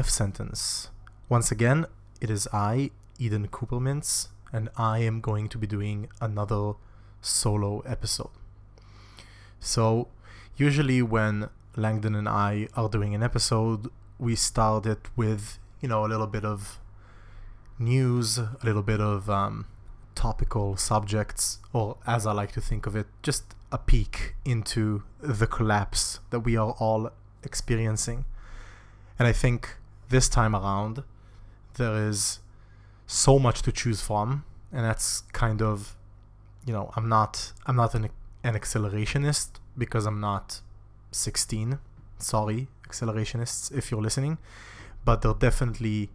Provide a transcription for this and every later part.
death sentence. Once again, it is I, Eden Coopermintz, and I am going to be doing another solo episode. So, usually when Langdon and I are doing an episode, we start it with, you know, a little bit of news, a little bit of um, topical subjects, or as I like to think of it, just a peek into the collapse that we are all experiencing. And I think this time around, there is so much to choose from, and that's kind of, you know, I'm not I'm not an an accelerationist because I'm not 16. Sorry, accelerationists, if you're listening, but there definitely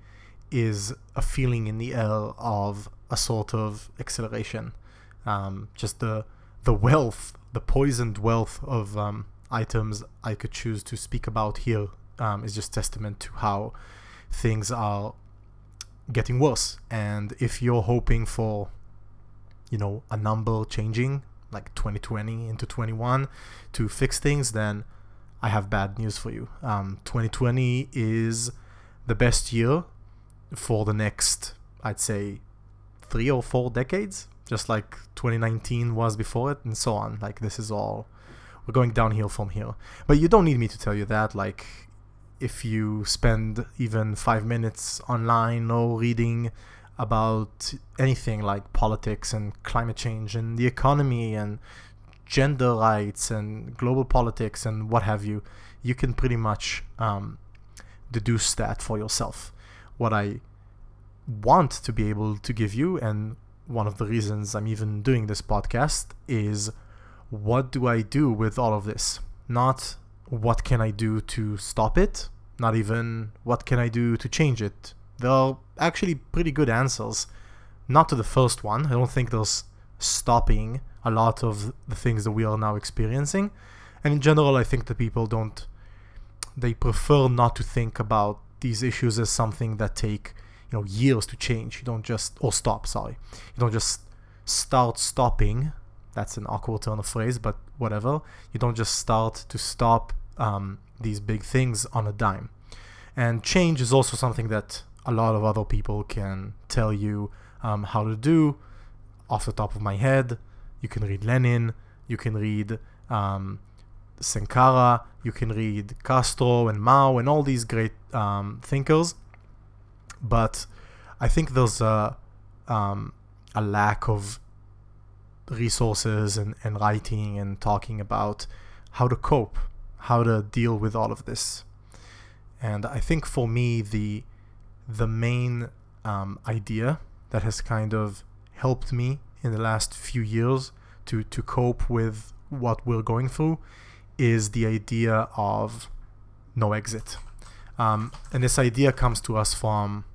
is a feeling in the air of a sort of acceleration. Um, just the the wealth, the poisoned wealth of um, items I could choose to speak about here um, is just testament to how things are getting worse. And if you're hoping for, you know, a number changing like 2020 into 21 to fix things, then I have bad news for you. Um, 2020 is the best year for the next, I'd say, three or four decades, just like 2019 was before it, and so on. Like, this is all, we're going downhill from here. But you don't need me to tell you that. Like, if you spend even five minutes online or reading about anything like politics and climate change and the economy and gender rights and global politics and what have you, you can pretty much um, deduce that for yourself. What I want to be able to give you, and one of the reasons I'm even doing this podcast, is what do I do with all of this? Not what can I do to stop it, not even what can I do to change it. There are actually pretty good answers. Not to the first one, I don't think there's stopping a lot of the things that we are now experiencing. And in general, I think that people don't, they prefer not to think about these issues as something that take, you know, years to change. You don't just, or stop, sorry. You don't just start stopping. That's an awkward turn of phrase, but whatever. You don't just start to stop um, these big things on a dime. And change is also something that a lot of other people can tell you um, how to do off the top of my head. You can read Lenin, you can read um, Sankara, you can read Castro and Mao and all these great um, thinkers. But I think there's a, um, a lack of resources and, and writing and talking about how to cope how to deal with all of this. And I think for me, the the main um, idea that has kind of helped me in the last few years to to cope with what we're going through is the idea of no exit. Um, and this idea comes to us from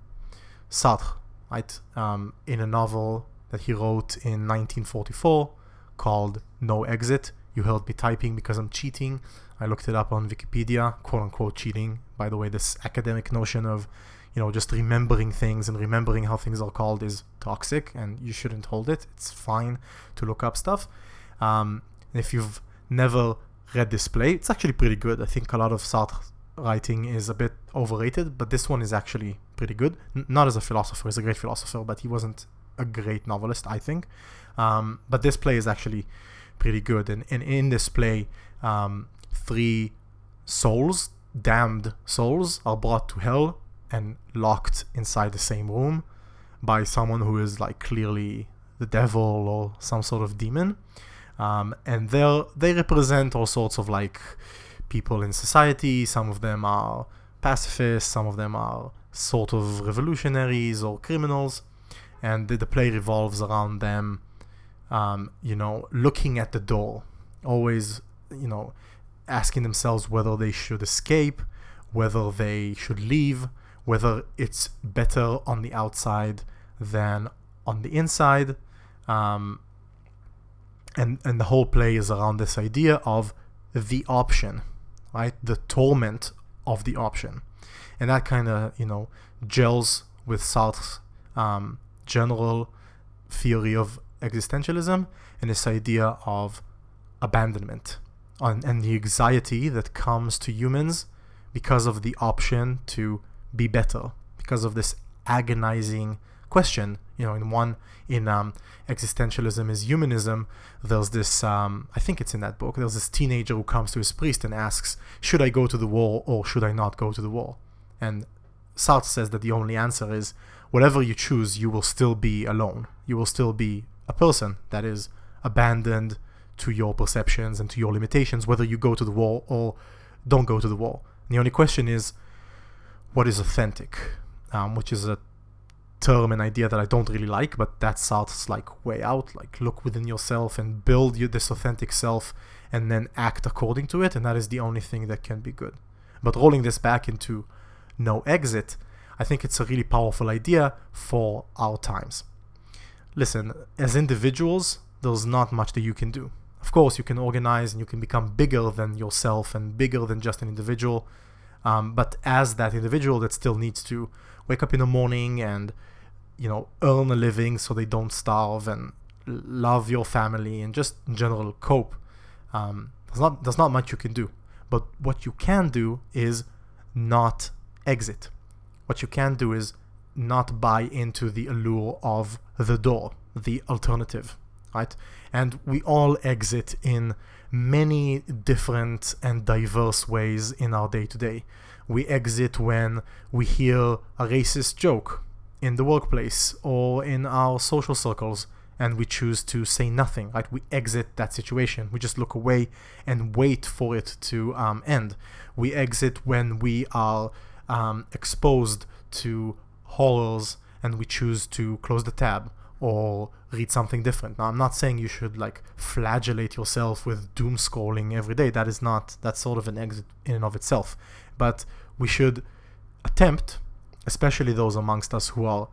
Sartre, right? Um, in a novel that he wrote in 1944 called No Exit. You heard me typing because I'm cheating. I looked it up on Wikipedia, quote unquote cheating. By the way, this academic notion of, you know, just remembering things and remembering how things are called is toxic and you shouldn't hold it. It's fine to look up stuff. Um, if you've never read this play, it's actually pretty good. I think a lot of Sartre writing is a bit overrated, but this one is actually pretty good. N- not as a philosopher, he's a great philosopher, but he wasn't a great novelist, I think. Um, but this play is actually pretty good. And, and in this play, um, three souls, damned souls, are brought to hell and locked inside the same room by someone who is like clearly the devil or some sort of demon. Um, and they they represent all sorts of like people in society. Some of them are pacifists, some of them are sort of revolutionaries or criminals, and the, the play revolves around them. Um, you know, looking at the door, always, you know, asking themselves whether they should escape, whether they should leave, whether it's better on the outside than on the inside. Um, and, and the whole play is around this idea of the option, right? The torment of the option. And that kind of, you know, gels with Sartre's um, general theory of existentialism and this idea of abandonment on, and the anxiety that comes to humans because of the option to be better, because of this agonizing question. You know, in one, in um, existentialism is humanism, there's this, um, I think it's in that book, there's this teenager who comes to his priest and asks, Should I go to the war or should I not go to the war? And Sartre says that the only answer is, Whatever you choose, you will still be alone. You will still be a person that is abandoned to your perceptions and to your limitations, whether you go to the wall or don't go to the wall. And the only question is, what is authentic? Um, which is a term and idea that I don't really like, but that Sartre's like way out. Like look within yourself and build this authentic self, and then act according to it, and that is the only thing that can be good. But rolling this back into no exit, I think it's a really powerful idea for our times. Listen, as individuals, there's not much that you can do. Of course, you can organize and you can become bigger than yourself and bigger than just an individual. Um, but as that individual that still needs to wake up in the morning and you know earn a living so they don't starve and love your family and just in general cope, um, there's not there's not much you can do. But what you can do is not exit. What you can do is not buy into the allure of the door, the alternative, right? And we all exit in many different and diverse ways in our day to day. We exit when we hear a racist joke in the workplace or in our social circles and we choose to say nothing, right? We exit that situation. We just look away and wait for it to um, end. We exit when we are um, exposed to horrors and we choose to close the tab or read something different. Now, I'm not saying you should like flagellate yourself with doom scrolling every day. That is not, that's sort of an exit in and of itself. But we should attempt, especially those amongst us who are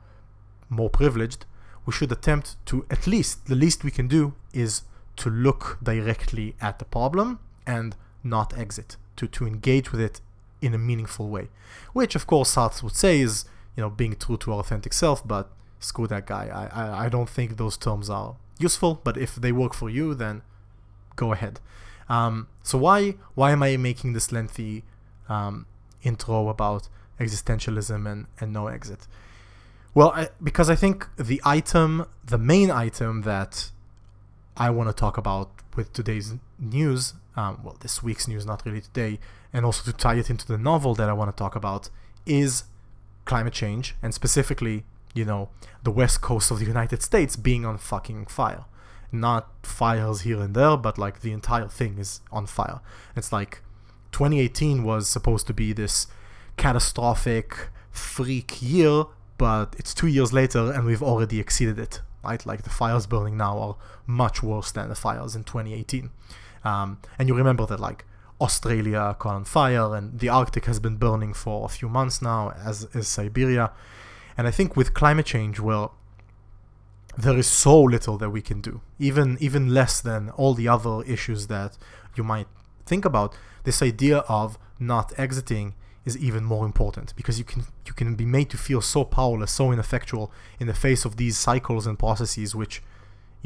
more privileged, we should attempt to at least, the least we can do is to look directly at the problem and not exit, to, to engage with it in a meaningful way. Which, of course, Sartre would say is, you know, being true to our authentic self, but screw that guy. I, I, I don't think those terms are useful, but if they work for you, then go ahead. Um, so why why am I making this lengthy um, intro about existentialism and, and no exit? Well, I, because I think the item, the main item that I want to talk about with today's news, um, well, this week's news, not really today, and also to tie it into the novel that I want to talk about, is climate change, and specifically you know, the west coast of the United States being on fucking fire. Not fires here and there, but like the entire thing is on fire. It's like 2018 was supposed to be this catastrophic freak year, but it's two years later and we've already exceeded it. Right? Like the fires burning now are much worse than the fires in 2018. Um, and you remember that like Australia caught on fire and the Arctic has been burning for a few months now, as is Siberia. And I think with climate change, well, there is so little that we can do, even even less than all the other issues that you might think about. This idea of not exiting is even more important because you can you can be made to feel so powerless, so ineffectual in the face of these cycles and processes which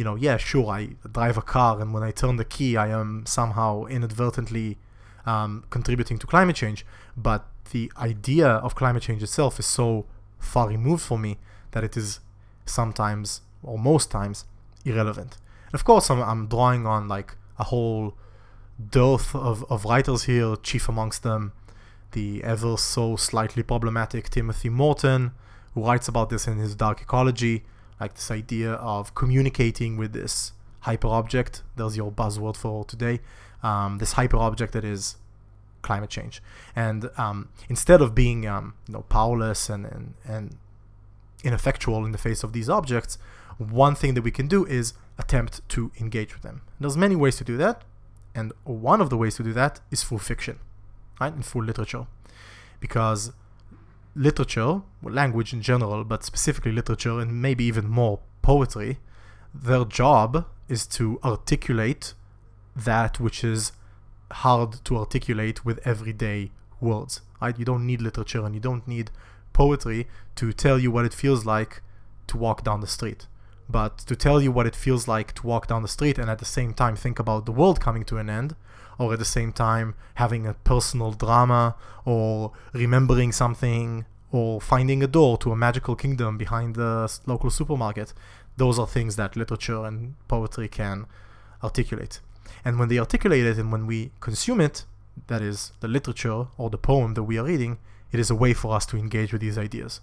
you know, yeah, sure, I drive a car, and when I turn the key, I am somehow inadvertently um, contributing to climate change. But the idea of climate change itself is so far removed from me that it is sometimes or most times irrelevant. And of course, I'm, I'm drawing on like a whole dearth of, of writers here, chief amongst them the ever so slightly problematic Timothy Morton, who writes about this in his Dark Ecology, like this idea of communicating with this hyper object. There's your buzzword for today. Um, this hyper object that is climate change. And um, instead of being um, you know powerless and, and and ineffectual in the face of these objects, one thing that we can do is attempt to engage with them. And there's many ways to do that, and one of the ways to do that is through fiction, right, and through literature, because literature, language in general, but specifically literature, and maybe even more poetry, their job is to articulate that which is hard to articulate with everyday words. Right? You don't need literature and you don't need poetry to tell you what it feels like to walk down the street. But to tell you what it feels like to walk down the street and at the same time think about the world coming to an end, or at the same time having a personal drama or remembering something or finding a door to a magical kingdom behind the local supermarket. Those are things that literature and poetry can articulate. And when they articulate it and when we consume it, that is the literature or the poem that we are reading, it is a way for us to engage with these ideas.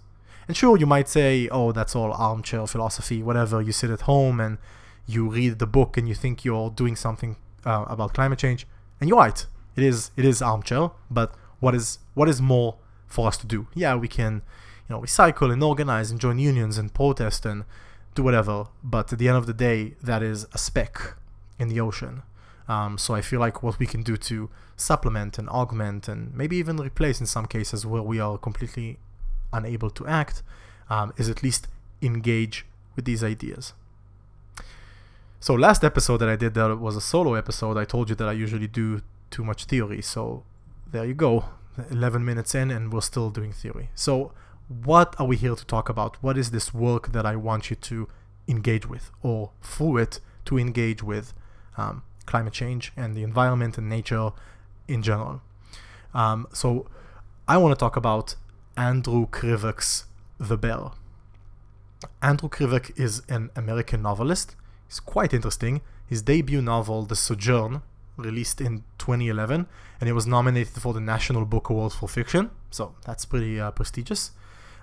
And sure, you might say, oh, that's all armchair philosophy, whatever. You sit at home and you read the book and you think you're doing something uh, about climate change. And you're right, it is it is armchair. But what is what is more for us to do? Yeah, we can, you know, recycle and organize and join unions and protest and do whatever. But at the end of the day, that is a speck in the ocean. Um, so I feel like what we can do to supplement and augment and maybe even replace in some cases where we are completely unable to act um, is at least engage with these ideas. So last episode that I did that was a solo episode. I told you that I usually do too much theory. So there you go. 11 minutes in and we're still doing theory. So what are we here to talk about? What is this work that I want you to engage with or through it to engage with um, climate change and the environment and nature in general? Um, so I want to talk about Andrew Krivak's The Bear. Andrew Krivak is an American novelist. He's quite interesting. His debut novel, The Sojourn, released in 2011, and it was nominated for the National Book Award for Fiction, so that's pretty uh, prestigious.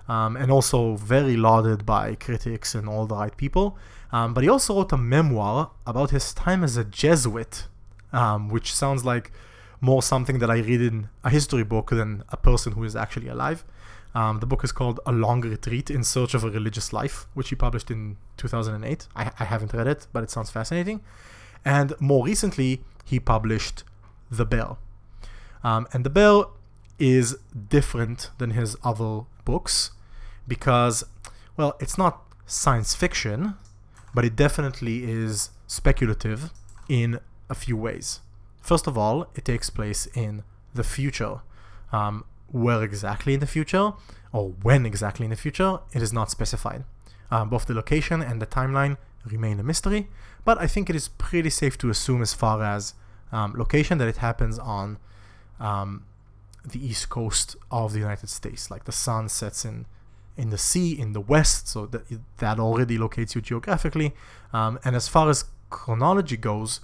Um, and also very lauded by critics and all the right people. Um, but he also wrote a memoir about his time as a Jesuit, um, which sounds like more something that I read in a history book than a person who is actually alive. Um, the book is called A Long Retreat in Search of a Religious Life, which he published in 2008. I, I haven't read it, but it sounds fascinating. And more recently, he published The Bear. Um, and The Bear is different than his other books because, well, it's not science fiction, but it definitely is speculative in a few ways. First of all, it takes place in the future. Um, where exactly in the future, or when exactly in the future, it is not specified. Um, both the location and the timeline remain a mystery, but I think it is pretty safe to assume, as far as um, location, that it happens on um, the east coast of the United States. Like the sun sets in in the sea in the west, so that that already locates you geographically. Um, and as far as chronology goes,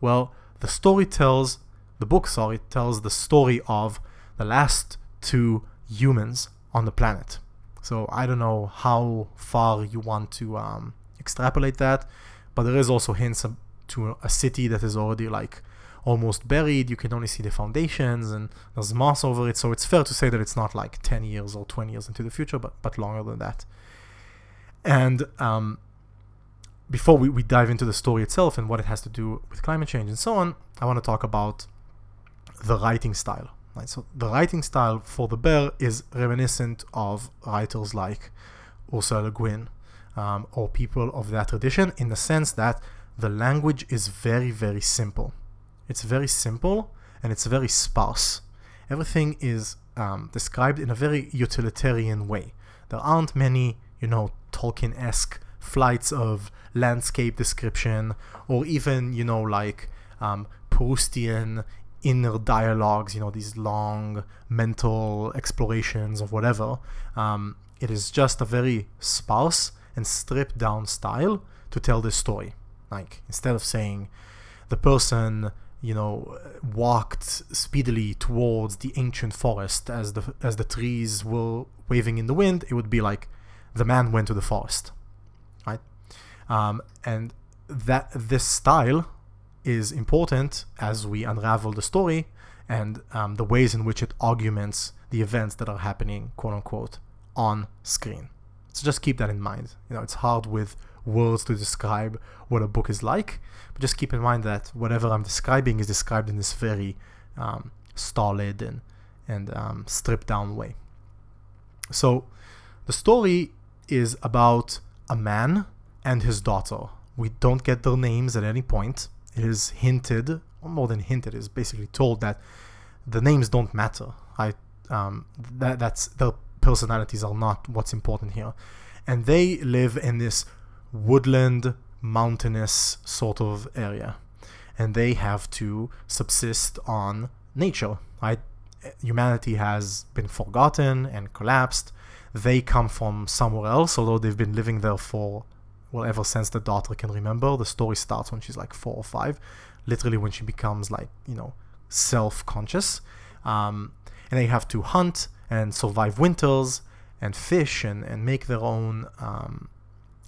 well, the story tells the book. Sorry, tells the story of the last two humans on the planet. So I don't know how far you want to um, extrapolate that, but there is also hints to a city that is already like almost buried. You can only see the foundations and there's moss over it. So it's fair to say that it's not like 10 years or 20 years into the future, but, but longer than that. And um, before we, we dive into the story itself and what it has to do with climate change and so on, I want to talk about the writing style. Right? So the writing style for the bear is reminiscent of writers like Ursula Le Guin um, or people of that tradition in the sense that the language is very, very simple. It's very simple and it's very sparse. Everything is um, described in a very utilitarian way. There aren't many, you know, Tolkien esque flights of landscape description or even, you know, like um, Proustian inner dialogues, you know, these long mental explorations of whatever. Um, it is just a very sparse and stripped down style to tell this story. Like instead of saying the person, you know, walked speedily towards the ancient forest as the as the trees were waving in the wind, it would be like the man went to the forest, right? Um, and that this style is important as we unravel the story and um, the ways in which it augments the events that are happening, quote unquote, on screen. So just keep that in mind. You know, it's hard with words to describe what a book is like, but just keep in mind that whatever I'm describing is described in this very um, stolid and and um, stripped down way. So the story is about a man and his daughter. We don't get their names at any point it is hinted, or more than hinted, is basically told that the names don't matter. I um, that that's the personalities are not what's important here, and they live in this woodland, mountainous sort of area, and they have to subsist on nature. Right? Humanity has been forgotten and collapsed. They come from somewhere else, although they've been living there for well ever since the daughter can remember. The story starts when she's like four or five, literally when she becomes like you know self-conscious, um, and they have to hunt and survive winters and fish and, and make their own um,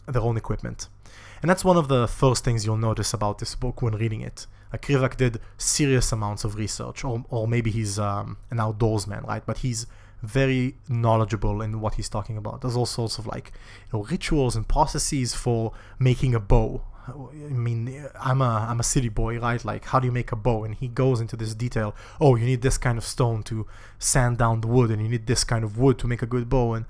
their own equipment. And that's one of the first things you'll notice about this book when reading it. Like Krivak did serious amounts of research, or, or maybe he's um, an outdoorsman, right? But he's very knowledgeable in what he's talking about. There's all sorts of like you know, rituals and processes for making a bow. I mean, I'm a I'm a city boy, right? Like, how do you make a bow? And he goes into this detail. Oh, you need this kind of stone to sand down the wood, and you need this kind of wood to make a good bow, and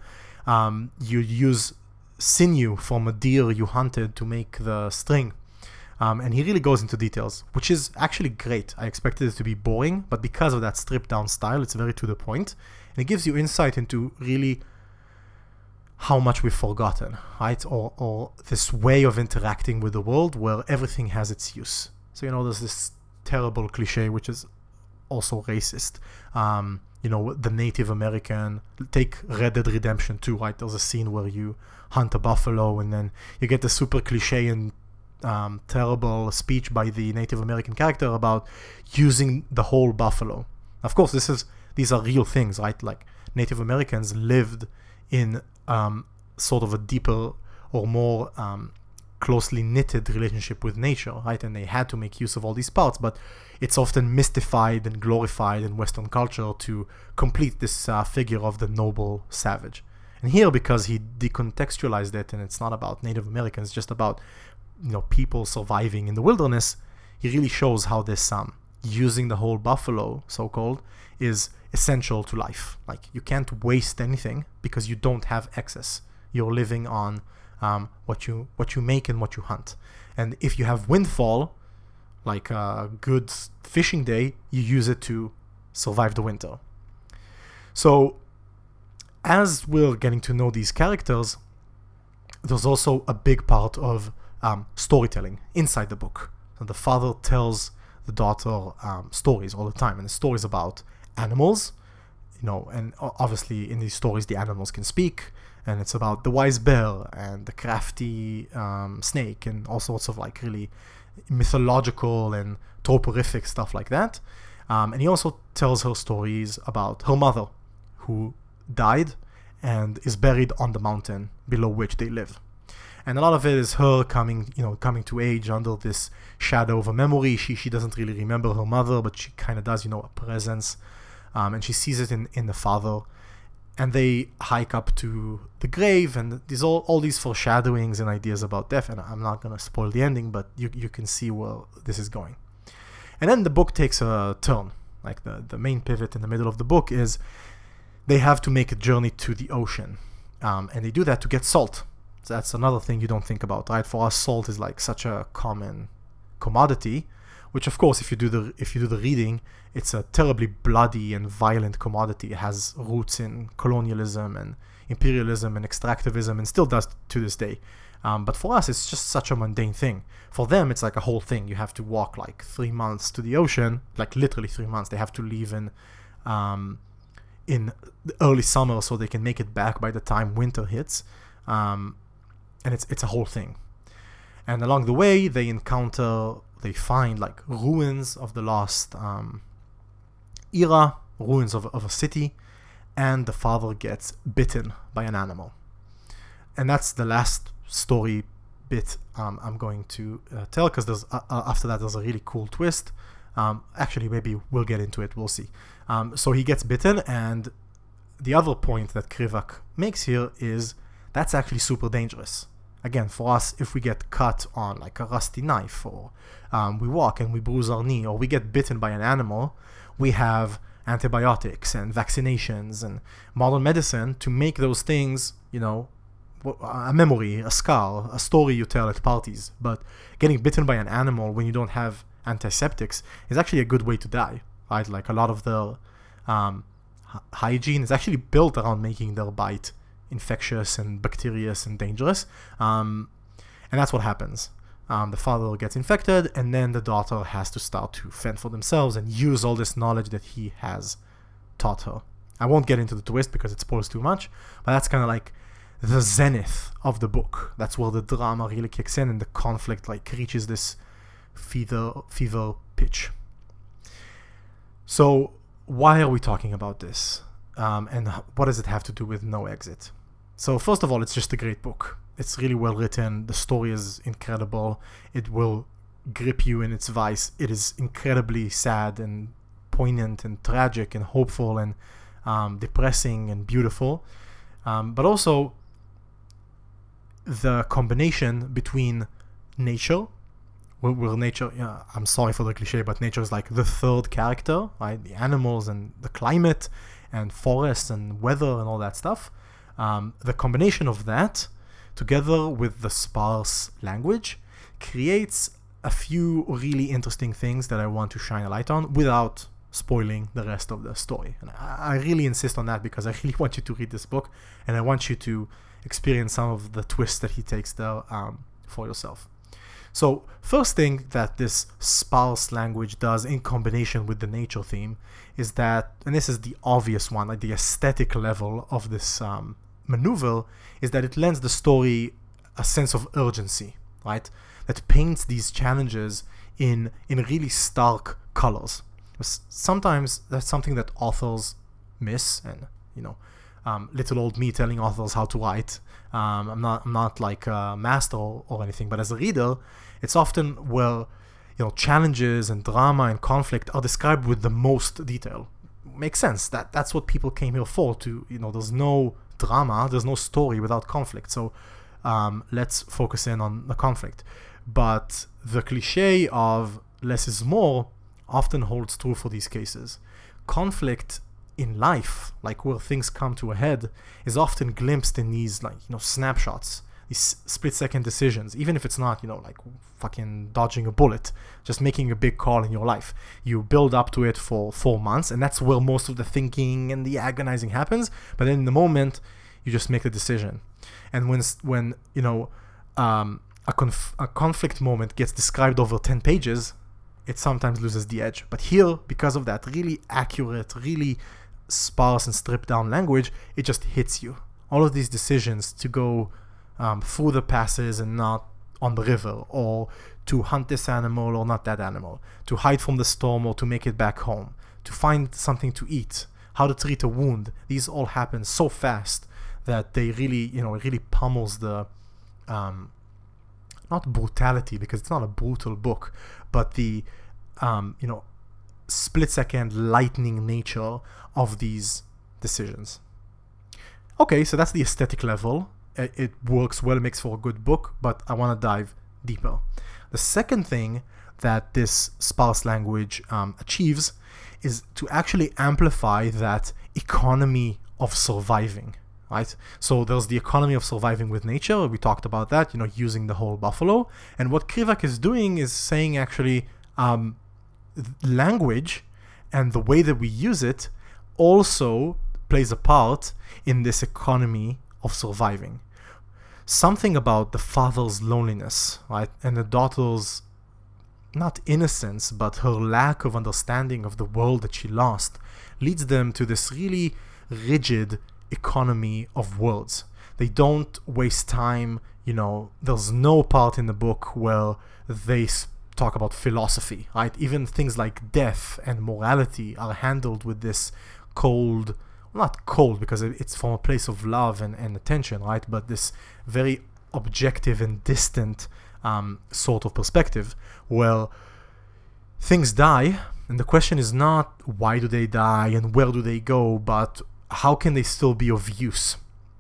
um, you use sinew from a deer you hunted to make the string. Um, and he really goes into details, which is actually great. I expected it to be boring, but because of that stripped down style, it's very to the point, and it gives you insight into really how much we've forgotten, right? Or, or this way of interacting with the world where everything has its use. So, you know, there's this terrible cliche, which is also racist. Um, you know, the Native American, take Red Dead Redemption 2, right? There's a scene where you hunt a buffalo and then you get the super cliche and um, terrible speech by the Native American character about using the whole buffalo. Of course, this is these are real things, right? Like Native Americans lived in um, sort of a deeper or more um, closely knitted relationship with nature, right? And they had to make use of all these parts, but it's often mystified and glorified in Western culture to complete this uh, figure of the noble savage. And here, because he decontextualized it, and it's not about Native Americans, just about you know people surviving in the wilderness, he really shows how this um, using the whole buffalo, so called, is essential to life. Like you can't waste anything because you don't have excess. You're living on um, what you what you make and what you hunt. And if you have windfall, like a good fishing day, you use it to survive the winter. So as we're getting to know these characters, there's also a big part of um, storytelling inside the book. So the father tells the daughter um, stories all the time, and the stories about animals, you know, and obviously in these stories the animals can speak, and it's about the wise bear and the crafty um, snake and all sorts of like really mythological and troporific stuff like that. Um, and he also tells her stories about her mother, who died and is buried on the mountain below which they live. And a lot of it is her coming, you know, coming to age under this shadow of a memory. She she doesn't really remember her mother, but she kind of does, you know, a presence um, and she sees it in, in the father. And they hike up to the grave and there's all, all these foreshadowings and ideas about death. And i'm not going to spoil the ending but you, you can see where this is going. And then the book takes a turn. Like the, the main pivot in the middle of the book is they have to make a journey to the ocean. Um, and they do that to get salt. So that's another thing you don't think about right? For us salt is like such a common commodity which of course if you do the if you do the reading it's a terribly bloody and violent commodity. It has roots in colonialism and imperialism and extractivism and still does to this day. Um, but for us it's just such a mundane thing. For them it's like a whole thing. You have to walk like three months to the ocean like literally three months. They have to leave in um, in early summer so they can make it back by the time winter hits. Um, and it's it's a whole thing. And along the way they encounter they find like ruins of the lost um, era, ruins of, of a city, and the father gets bitten by an animal. And that's the last story bit um, I'm going to uh, tell because there's uh, uh, after that there's a really cool twist. Um, actually, maybe we'll get into it. We'll see. Um, so he gets bitten, and the other point that Krivak makes here is that's actually super dangerous again for us if we get cut on like a rusty knife or um, we walk and we bruise our knee or we get bitten by an animal we have antibiotics and vaccinations and modern medicine to make those things you know a memory a scar a story you tell at parties. But getting bitten by an animal when you don't have antiseptics is actually a good way to die right? Like a lot of the um, hygiene is actually built around making their bite infectious and bacterious and dangerous. Um, and that's what happens. Um, the father gets infected, and then the daughter has to start to fend for themselves and use all this knowledge that he has taught her. I won't get into the twist because it spoils too much, but that's kind of like the zenith of the book. That's where the drama really kicks in and the conflict like reaches this fever fever pitch. So why are we talking about this? Um, and what does it have to do with No Exit? So first of all, it's just a great book. It's really well written. The story is incredible. It will grip you in its vice. It is incredibly sad and poignant and tragic and hopeful and um, depressing and beautiful. Um, but also the combination between nature where, nature yeah, i'm sorry for the cliche but nature is like the third character right the animals and the climate and forests and weather and all that stuff um, the combination of that together with the sparse language creates a few really interesting things that i want to shine a light on without spoiling the rest of the story. And I, I really insist on that because i really want you to read this book and i want you to experience some of the twists that he takes there um, for yourself. So first thing that this sparse language does in combination with the nature theme is that, and this is the obvious one, like the aesthetic level of this um, maneuver, is that it lends the story a sense of urgency, right? That paints these challenges in in really stark colors. Sometimes that's something that authors miss, and you know, um, little old me telling authors how to write. Um, I'm not I'm not like a master or, anything, but as a reader, it's often where you know challenges and drama and conflict are described with the most detail. Makes sense. That that's what people came here for. To you know, there's no drama, there's no story without conflict. So um, let's focus in on the conflict. But the cliche of less is more often holds true for these cases. Conflict in life, like where things come to a head, is often glimpsed in these like you know snapshots these split second decisions, even if it's not, you know, like fucking dodging a bullet, just making a big call in your life. You build up to it for four months, and that's where most of the thinking and the agonizing happens. But then in the moment, you just make the decision. And when, when you know, um, a, conf- a conflict moment gets described over 10 pages, it sometimes loses the edge. But here, because of that really accurate, really sparse and stripped down language, it just hits you. All of these decisions to go um, through the passes and not on the river, or to hunt this animal or not that animal, to hide from the storm or to make it back home, to find something to eat, how to treat a wound. These all happen so fast that they really, you know, it really pummels the, um, not brutality because it's not a brutal book, but the, um, you know, split second lightning nature of these decisions. Okay, so that's the aesthetic level it works well, it makes for a good book, but I want to dive deeper. The second thing that this sparse language um, achieves is to actually amplify that economy of surviving right? So there's the economy of surviving with nature. We talked about that you know using the whole buffalo. And what krivak is doing is saying actually um, language and the way that we use it also plays a part in this economy of surviving something about the father's loneliness, right, and the daughter's not innocence, but her lack of understanding of the world that she lost, leads them to this really rigid economy of words. They don't waste time, you know, there's no part in the book where they talk about philosophy, right? Even things like death and morality are handled with this cold not cold because it's from a place of love and, and attention, right? But this very objective and distant um, sort of perspective. Well, things die, and the question is not why do they die and where do they go, but how can they still be of use?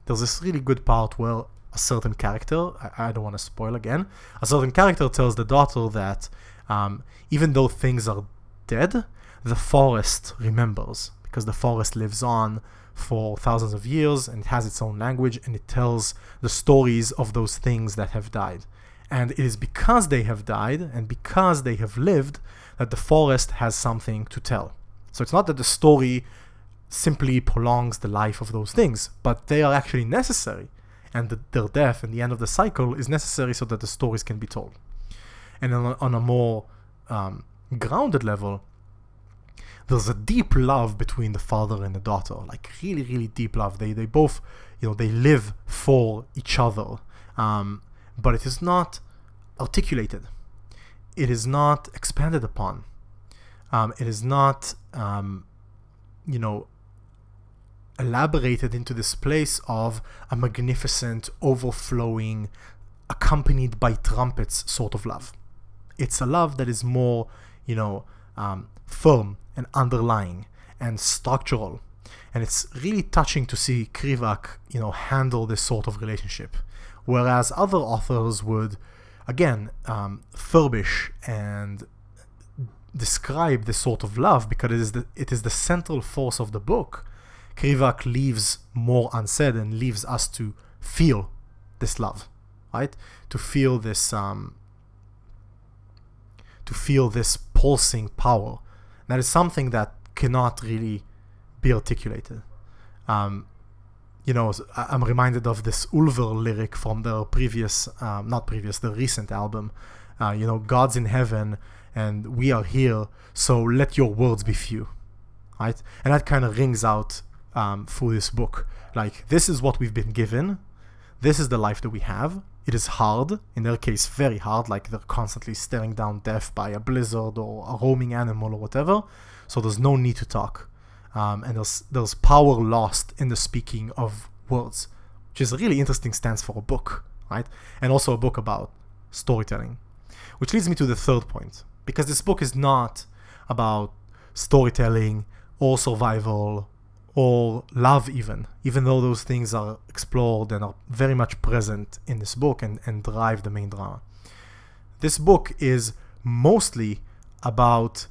There's this really good part where a certain character, I, I don't want to spoil again, a certain character tells the daughter that um, even though things are dead, the forest remembers because the forest lives on for thousands of years and it has its own language and it tells the stories of those things that have died. And it is because they have died and because they have lived that the forest has something to tell. So it's not that the story simply prolongs the life of those things, but they are actually necessary. And the, their death and the end of the cycle is necessary so that the stories can be told. And on a, on a more um, grounded level, there's a deep love between the father and the daughter, like really, really deep love. They they both, you know, they live for each other, um, but it is not articulated. It is not expanded upon. Um, it is not, um, you know, elaborated into this place of a magnificent, overflowing, accompanied by trumpets sort of love. It's a love that is more, you know, um, firm and underlying and structural. And it's really touching to see Krivak, you know, handle this sort of relationship. Whereas other authors would, again, um, furbish and describe this sort of love because it is the, it is the central force of the book. Krivak leaves more unsaid and leaves us to feel this love, right? To feel this, um, to feel this pulsing power. That is something that cannot really be articulated. Um, you know, I'm reminded of this Ulver lyric from the previous, um, not previous, the recent album. Uh, you know, God's in heaven and we are here, so let your words be few, right? And that kind of rings out um, through this book. Like, this is what we've been given, this is the life that we have. It is hard, in their case, very hard, like they're constantly staring down death by a blizzard or a roaming animal or whatever. So there's no need to talk. Um, and there's, there's power lost in the speaking of words, which is a really interesting stance for a book, right? And also a book about storytelling. Which leads me to the third point, because this book is not about storytelling or survival or love even even though those things are explored and are very much present in this book and, and drive the main drama. This book is mostly about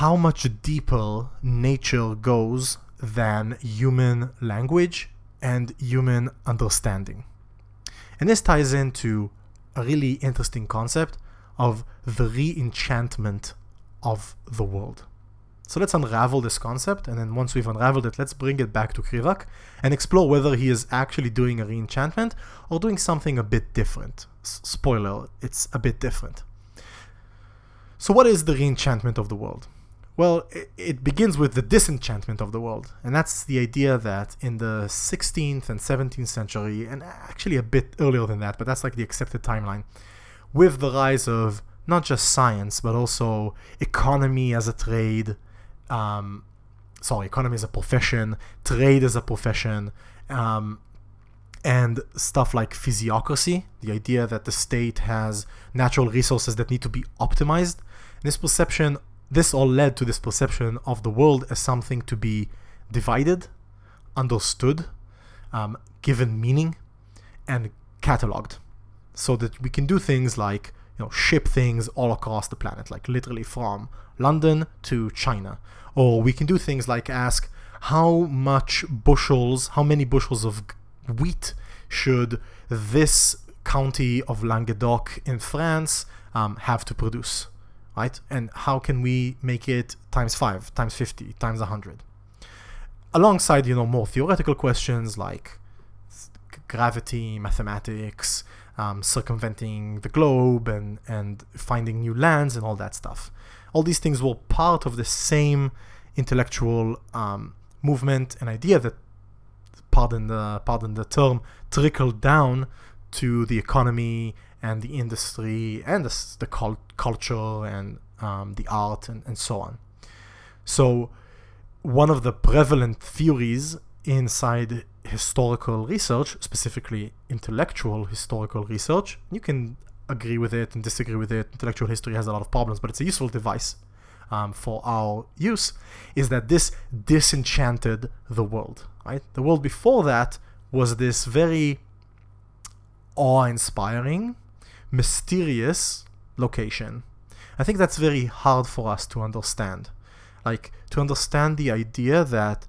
how much deeper nature goes than human language and human understanding. And this ties into a really interesting concept of the re-enchantment of the world so let's unravel this concept, and then once we've unraveled it, let's bring it back to Krivak and explore whether he is actually doing a reenchantment or doing something a bit different. S- spoiler, it's a bit different. So, what is the reenchantment of the world? Well, it, it begins with the disenchantment of the world, and that's the idea that in the 16th and 17th century, and actually a bit earlier than that, but that's like the accepted timeline, with the rise of not just science, but also economy as a trade, um, sorry, economy is a profession, trade is a profession, um, and stuff like physiocracy, the idea that the state has natural resources that need to be optimized. This perception, this all led to this perception of the world as something to be divided, understood, um, given meaning, and cataloged, so that we can do things like you know ship things all across the planet, like literally from London to China. Or we can do things like ask how much bushels, how many bushels of wheat should this county of Languedoc in France um, have to produce, right? And how can we make it times five, times 50, times 100? Alongside, you know, more theoretical questions like gravity, mathematics, um, circumventing the globe and, and finding new lands and all that stuff all these things were part of the same intellectual um, movement and idea that, pardon the pardon the term, trickled down to the economy and the industry and the, the cult- culture and um, the art and, and so on. So, one of the prevalent theories inside historical research, specifically intellectual historical research, you can agree with it and disagree with it. Intellectual history has a lot of problems, but it's a useful device um, for our use. Is that this disenchanted the world? Right, the world before that was this very awe-inspiring, mysterious location. I think that's very hard for us to understand. Like to understand the idea that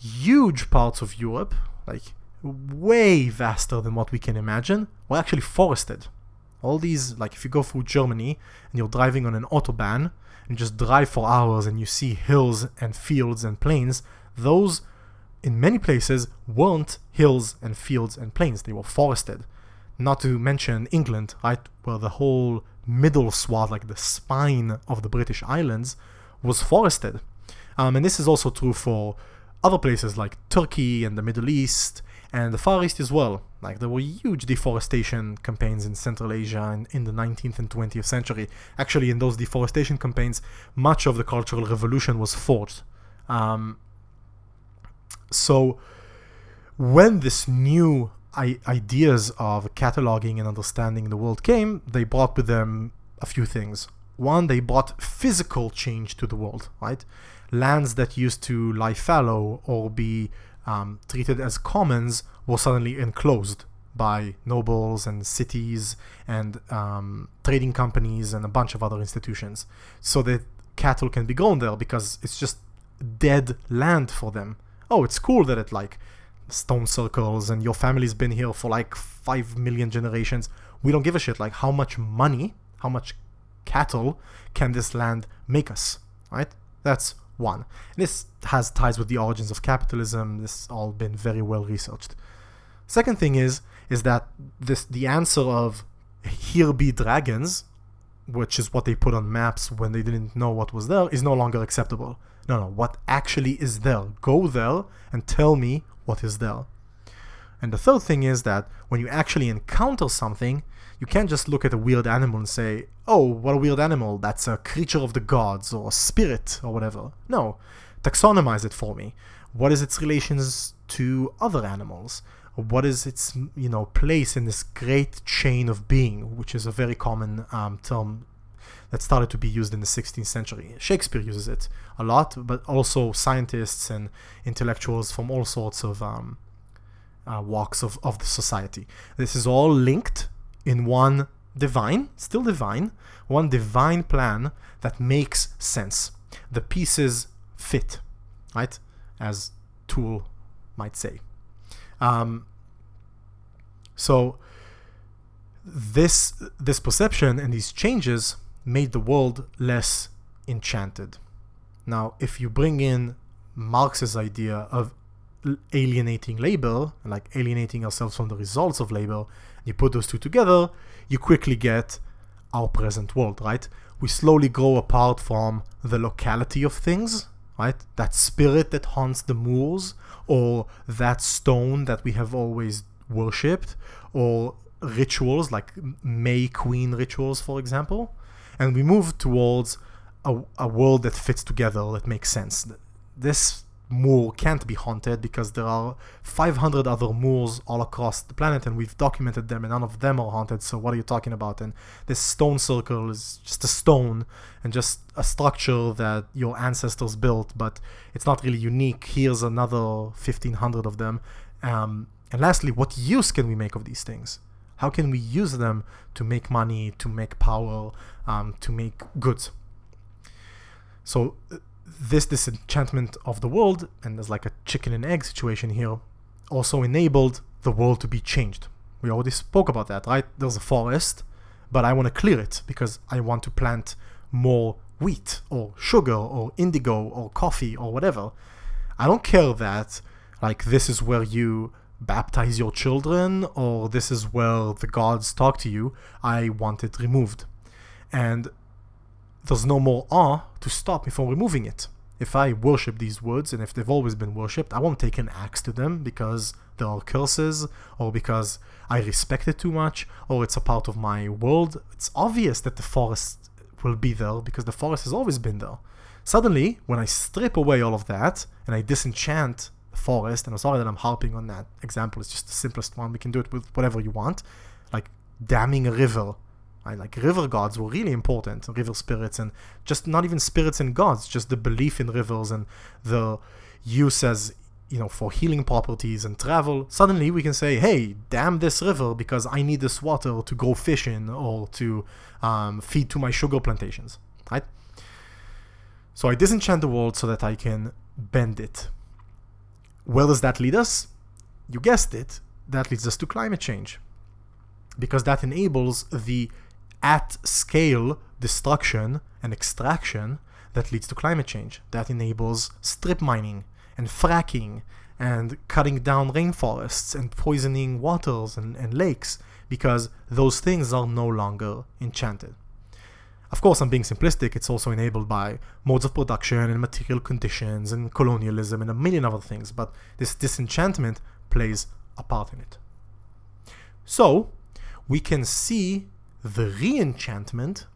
huge parts of Europe, like way vaster than what we can imagine, were actually forested all these, like if you go through Germany and you're driving on an autobahn and just drive for hours and you see hills and fields and plains, those in many places weren't hills and fields and plains. They were forested. not to mention England, right, where the whole middle swath, like the spine of the British Islands, was forested. Um, and this is also true for other places like Turkey and the Middle East and the Far East as well. Like there were huge deforestation campaigns in Central Asia in, in the 19th and 20th century. Actually, in those deforestation campaigns, much of the Cultural Revolution was fought. Um, so when this new I- ideas of cataloging and understanding the world came, they brought with them a few things. One, they brought physical change to the world, right? Lands that used to lie fallow or be um, treated as commons were suddenly enclosed by nobles and cities and um, trading companies and a bunch of other institutions so that cattle can be grown there because it's just dead land for them. Oh, it's cool that it like stone circles and your family's been here for like 5 million generations. We don't give a shit like how much money, how much cattle can this land make us, right? That's one. And this has ties with the origins of capitalism. This all been very well researched. Second thing is is that this the answer of here be dragons, which is what they put on maps when they didn't know what was there, is no longer acceptable. No, no, what actually is there? Go there and tell me what is there. And the third thing is that when you actually encounter something, you can't just look at a weird animal and say, oh, what a weird animal, that's a creature of the gods or a spirit or whatever. No, taxonomize it for me. What is its relations to other animals? What is its you know place in this great chain of being, which is a very common um, term that started to be used in the 16th century. Shakespeare uses it a lot, but also scientists and intellectuals from all sorts of um, uh, walks of, of the society. This is all linked in one divine, still divine, one divine plan that makes sense. The pieces fit, right? As Tool might say. Um, so this this perception and these changes made the world less enchanted. Now, if you bring in Marx's idea of alienating labor, like alienating ourselves from the results of labor, you put those two together, you quickly get our present world, right? We slowly grow apart from the locality of things, right? That spirit that haunts the moors, or that stone that we have always worshipped, or rituals like May Queen rituals, for example. And we move towards a, a world that fits together, that makes sense. This moor can't be haunted because there are 500 other moors all across the planet and we've documented them and none of them are haunted. So what are you talking about? And this stone circle is just a stone and just a structure that your ancestors built but it's not really unique. Here's another 1500 of them. Um, and lastly what use can we make of these things? How can we use them to make money to make power um, to make goods? So this disenchantment of the world, and there's like a chicken and egg situation here, also enabled the world to be changed. We already spoke about that, right? There's a forest, but I want to clear it because I want to plant more wheat or sugar or indigo or coffee or whatever. I don't care that, like, this is where you baptize your children or this is where the gods talk to you. I want it removed. And there's no more awe to stop me from removing it. If I worship these woods and if they've always been worshipped, I won't take an axe to them because there are curses or because I respect it too much or it's a part of my world. It's obvious that the forest will be there because the forest has always been there. Suddenly, when I strip away all of that and I disenchant the forest, and I'm sorry that I'm harping on that example, it's just the simplest one. We can do it with whatever you want, like damming a river Right? Like river gods were really important, river spirits, and just not even spirits and gods, just the belief in rivers and the use as you know for healing properties and travel. Suddenly we can say, hey, damn this river because I need this water to grow fish in or to um, feed to my sugar plantations. Right? So I disenchant the world so that I can bend it. Where does that lead us? You guessed it. That leads us to climate change because that enables the at scale destruction and extraction that leads to climate change. That enables strip mining and fracking and cutting down rainforests and poisoning waters and, and lakes because those things are no longer enchanted. Of course, I'm being simplistic, it's also enabled by modes of production and material conditions and colonialism and a million other things, but this disenchantment plays a part in it. So, we can see the re enchantment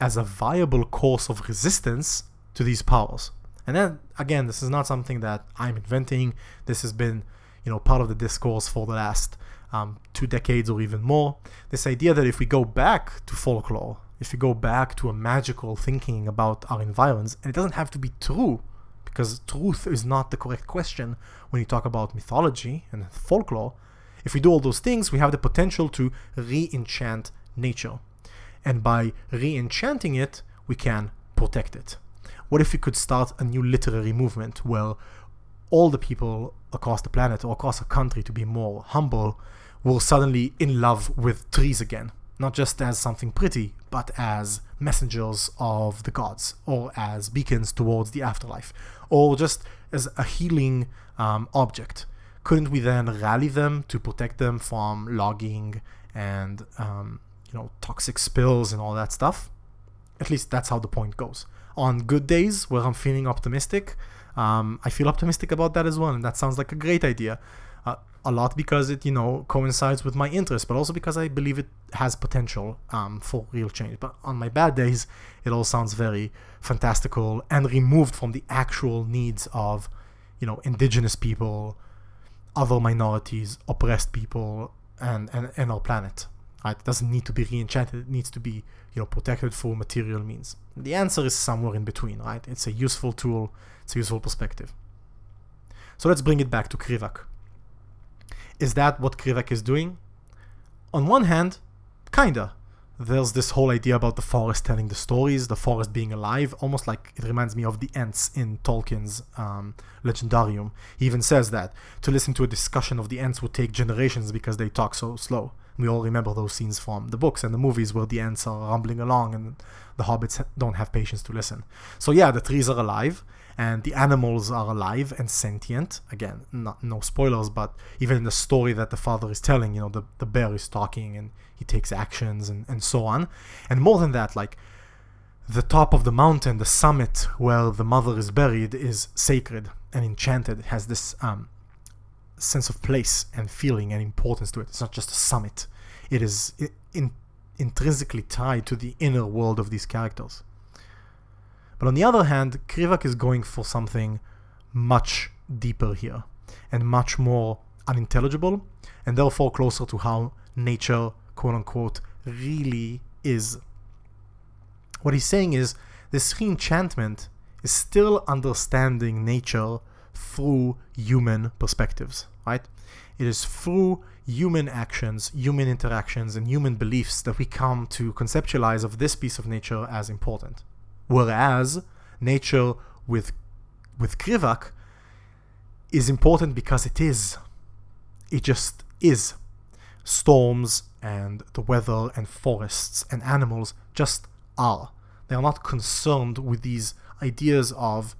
as a viable course of resistance to these powers. And then again, this is not something that I'm inventing. This has been, you know, part of the discourse for the last um, two decades or even more. This idea that if we go back to folklore, if we go back to a magical thinking about our environs, and it doesn't have to be true, because truth is not the correct question when you talk about mythology and folklore. If we do all those things, we have the potential to re enchant nature. And by re enchanting it, we can protect it. What if we could start a new literary movement where all the people across the planet or across a country, to be more humble, were suddenly in love with trees again? Not just as something pretty, but as messengers of the gods, or as beacons towards the afterlife, or just as a healing um, object couldn't we then rally them to protect them from logging and um, you know toxic spills and all that stuff? At least that's how the point goes. On good days where I'm feeling optimistic, um, I feel optimistic about that as well, and that sounds like a great idea. Uh, a lot because it you know coincides with my interest, but also because I believe it has potential um, for real change. But on my bad days, it all sounds very fantastical and removed from the actual needs of you know indigenous people, other minorities, oppressed people, and, and, and our planet. Right? It doesn't need to be re-enchanted. It needs to be, you know, protected through material means. The answer is somewhere in between, right? It's a useful tool. It's a useful perspective. So let's bring it back to Krivak. Is that what Krivak is doing? On one hand, kinda there's this whole idea about the forest telling the stories, the forest being alive, almost like it reminds me of the Ents in Tolkien's um, Legendarium. He even says that to listen to a discussion of the Ents would take generations because they talk so slow. We all remember those scenes from the books and the movies where the Ents are rumbling along and the hobbits don't have patience to listen. So, yeah, the trees are alive and the animals are alive and sentient. Again, not, no spoilers, but even in the story that the father is telling, you know, the, the bear is talking and he takes actions and, and so on. And more than that, like the top of the mountain, the summit where the mother is buried, is sacred and enchanted. It has this um, sense of place and feeling and importance to it. It's not just a summit, it is in, intrinsically tied to the inner world of these characters. But on the other hand, Krivak is going for something much deeper here and much more unintelligible and therefore closer to how nature, quote unquote, really is. What he's saying is this reenchantment is still understanding nature through human perspectives, right? It is through human actions, human interactions, and human beliefs that we come to conceptualize of this piece of nature as important. Whereas nature with with Krivak is important because it is. It just is. Storms and the weather and forests and animals just are. They are not concerned with these ideas of,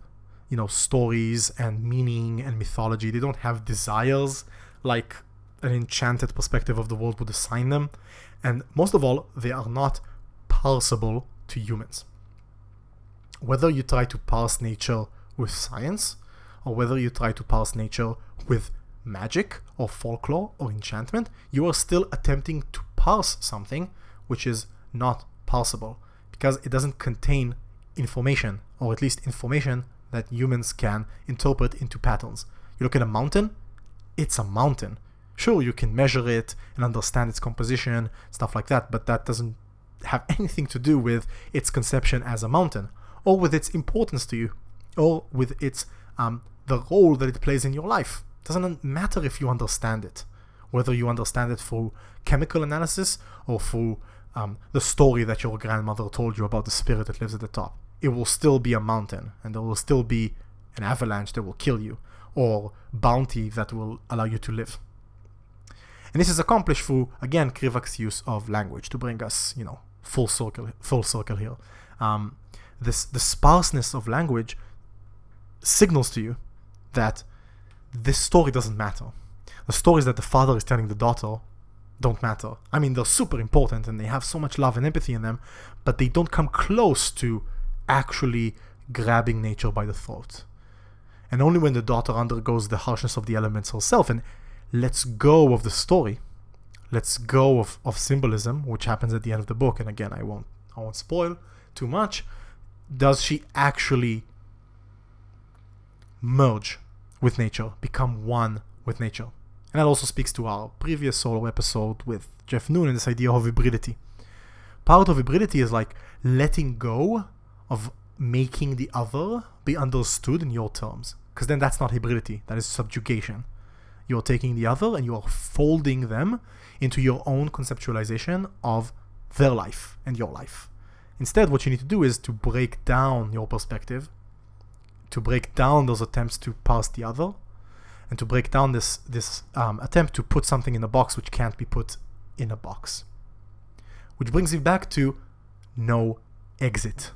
you know, stories and meaning and mythology. They don't have desires like an enchanted perspective of the world would assign them. And most of all, they are not parsable to humans whether you try to parse nature with science or whether you try to parse nature with magic or folklore or enchantment, you are still attempting to parse something which is not parsable because it doesn't contain information or at least information that humans can interpret into patterns. You look at a mountain, it's a mountain. Sure, you can measure it and understand its composition, stuff like that, but that doesn't have anything to do with its conception as a mountain or with its importance to you, or with its um, the role that it plays in your life. It doesn't matter if you understand it, whether you understand it through chemical analysis or through um, the story that your grandmother told you about the spirit that lives at the top. It will still be a mountain, and there will still be an avalanche that will kill you, or bounty that will allow you to live. And this is accomplished through, again, Krivak's use of language to bring us, you know, full circle, full circle here. Um, this the sparseness of language signals to you that this story doesn't matter. The stories that the father is telling the daughter don't matter. I mean, they're super important and they have so much love and empathy in them, but they don't come close to actually grabbing nature by the throat. And only when the daughter undergoes the harshness of the elements herself and lets go of the story, lets go of, of symbolism, which happens at the end of the book, and again I won't I won't spoil too much, does she actually merge with nature, become one with nature. And that also speaks to our previous solo episode with Jeff Noon and this idea of hybridity. Part of hybridity is like letting go of making the other be understood in your terms. Because then that's not hybridity, that is subjugation. You're taking the other and you are folding them into your own conceptualization of their life and your life. Instead, what you need to do is to break down your perspective, to break down those attempts to pass the other, and to break down this this um, attempt to put something in a box which can't be put in a box. Which brings me back to no exit.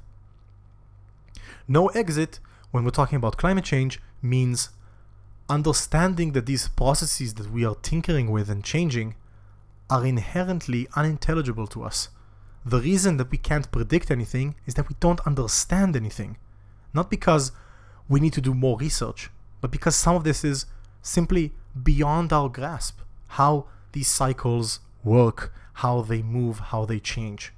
No exit when we're talking about climate change means understanding that these processes that we are tinkering with and changing are inherently unintelligible to us. The reason that we can't predict anything is that we don't understand anything. Not because we need to do more research, but because some of this is simply beyond our grasp. How these cycles work, how they move, how they change.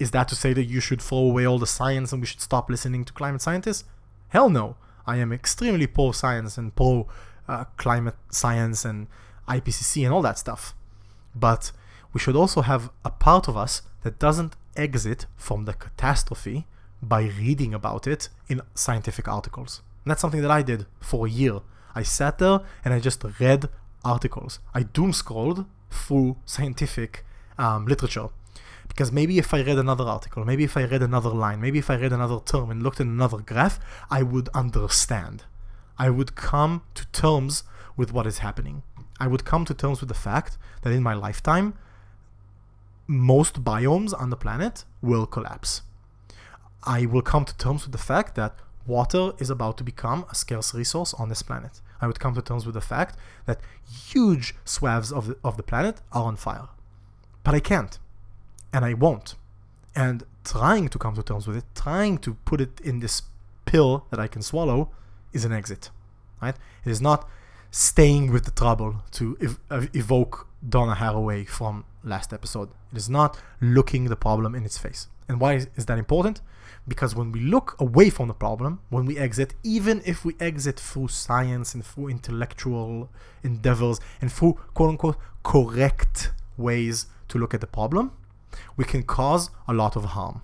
Is that to say that you should throw away all the science and we should stop listening to climate scientists? Hell no. I am extremely pro science and pro uh, climate science and IPCC and all that stuff. But we should also have a part of us that doesn't exit from the catastrophe by reading about it in scientific articles. And that's something that I did for a year. I sat there and I just read articles. I doom scrolled through scientific um, literature. Because maybe if I read another article, maybe if I read another line, maybe if I read another term and looked at another graph, I would understand. I would come to terms with what is happening. I would come to terms with the fact that in my lifetime, most biomes on the planet will collapse. I will come to terms with the fact that water is about to become a scarce resource on this planet. I would come to terms with the fact that huge swaths of the, of the planet are on fire. But I can't. And I won't. And trying to come to terms with it, trying to put it in this pill that I can swallow, is an exit. Right? It is not staying with the trouble to ev- evoke Donna Haraway from last episode. It is not looking the problem in its face. And why is that important? Because when we look away from the problem, when we exit, even if we exit through science and through intellectual endeavors and through quote unquote correct ways to look at the problem, we can cause a lot of harm.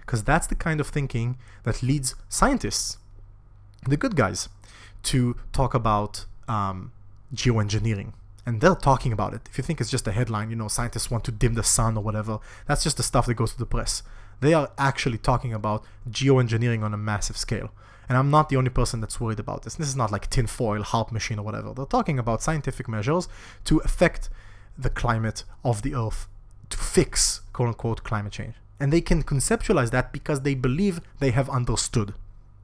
Because that's the kind of thinking that leads scientists, the good guys, to talk about um, geoengineering. And they're talking about it. If you think it's just a headline, you know, scientists want to dim the sun or whatever, that's just the stuff that goes to the press. They are actually talking about geoengineering on a massive scale. And I'm not the only person that's worried about this. This is not like tinfoil, HAARP machine, or whatever. They're talking about scientific measures to affect the climate of the Earth, to fix, quote unquote, climate change. And they can conceptualize that because they believe they have understood,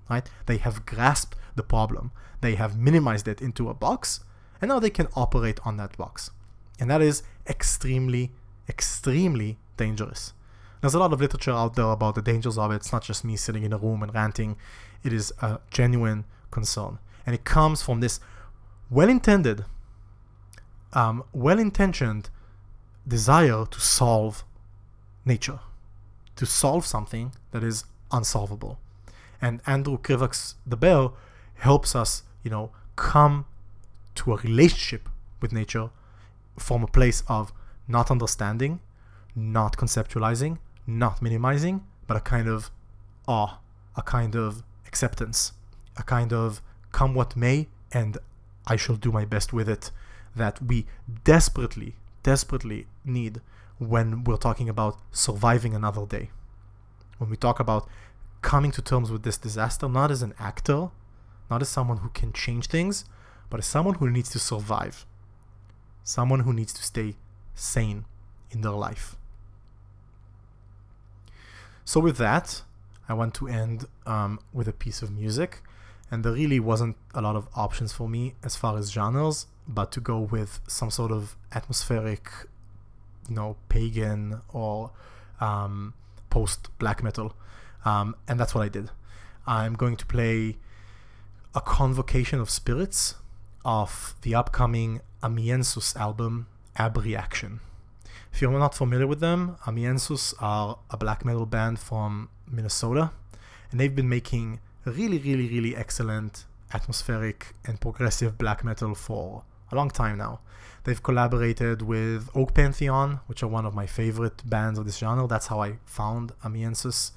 right? They have grasped the problem. They have minimized it into a box, and now they can operate on that box. And that is extremely, extremely dangerous. There's a lot of literature out there about the dangers of it. It's not just me sitting in a room and ranting. It is a genuine concern. And it comes from this well intended, um, well intentioned desire to solve nature, to solve something that is unsolvable. And Andrew Krivak's, the bear, helps us, you know, come to a relationship with nature from a place of not understanding, not conceptualizing, not minimizing, but a kind of awe, a kind of acceptance, a kind of come what may, and I shall do my best with it that we desperately, desperately need when we're talking about surviving another day. When we talk about coming to terms with this disaster, not as an actor, not as someone who can change things, but as someone who needs to survive, someone who needs to stay sane in their life. So, with that, I want to end um, with a piece of music. and there really wasn't a lot of options for me as far as genres, but to go with some sort of atmospheric, you know, pagan or um, post black metal, um, and that's what I did. I'm going to play a convocation of spirits of the upcoming Amiensus album, Abreaction. If you're not familiar with them, Amiensus are a black metal band from Minnesota, and they've been making really, really, really excellent atmospheric and progressive black metal for a long time now. They've collaborated with Oak Pantheon, which are one of my favorite bands of this genre. That's how I found Amiensus.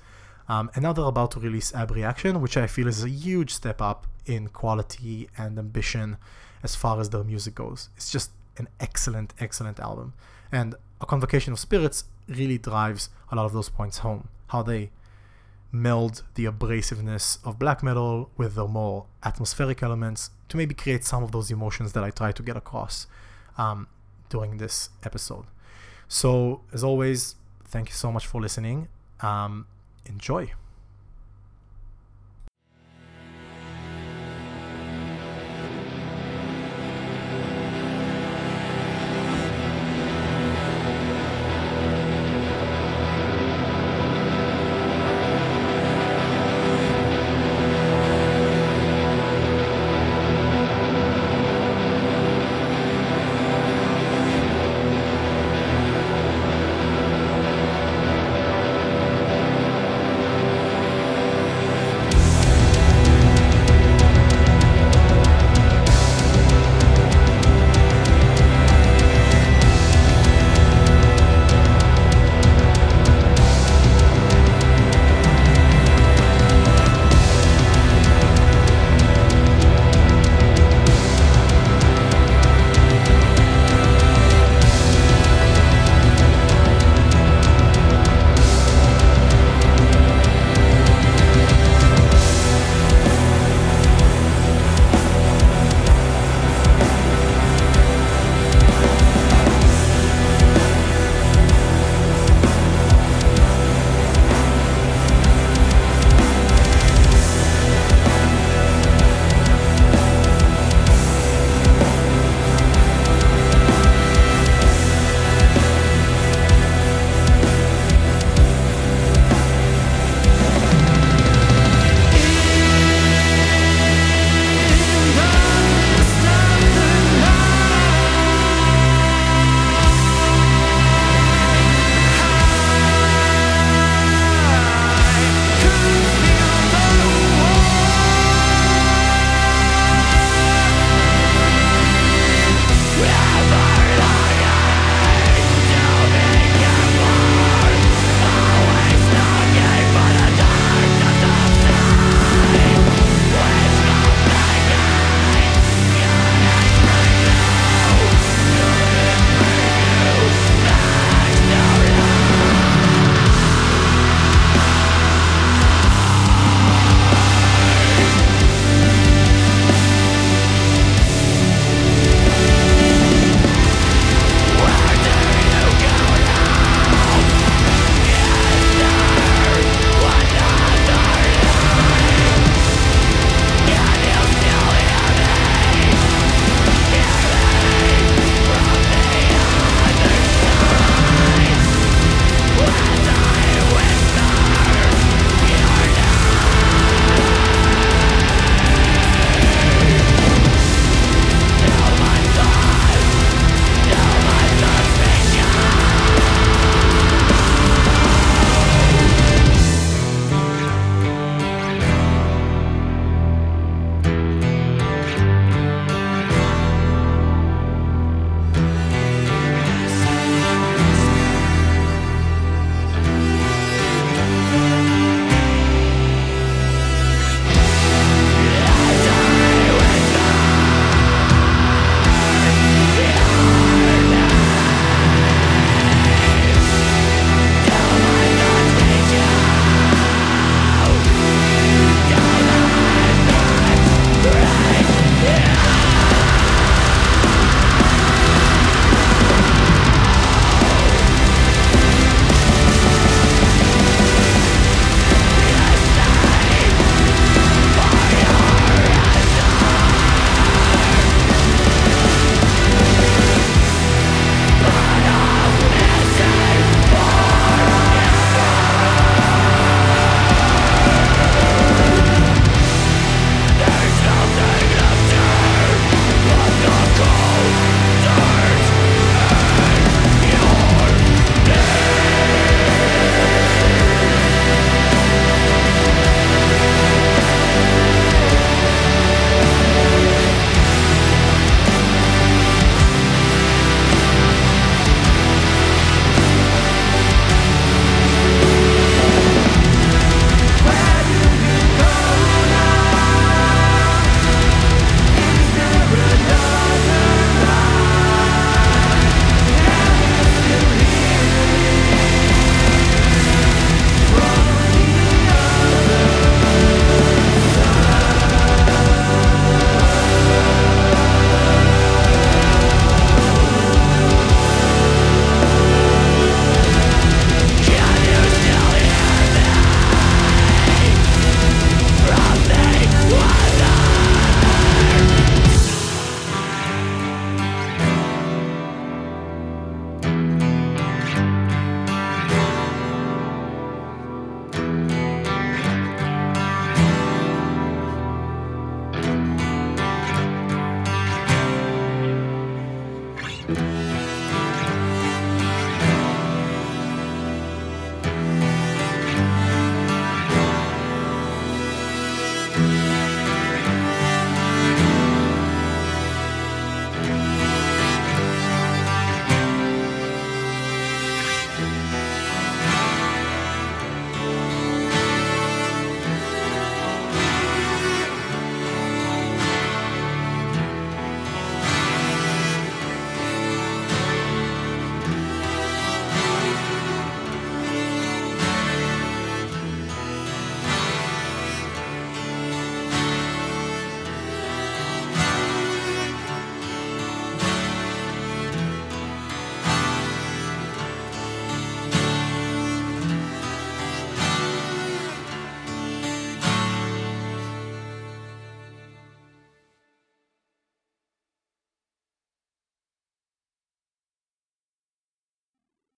Um, and now they're about to release Abreaction, which I feel is a huge step up in quality and ambition as far as their music goes. It's just an excellent, excellent album. And a convocation of spirits really drives a lot of those points home. How they meld the abrasiveness of black metal with the more atmospheric elements to maybe create some of those emotions that I try to get across um, during this episode. So, as always, thank you so much for listening. Um, enjoy.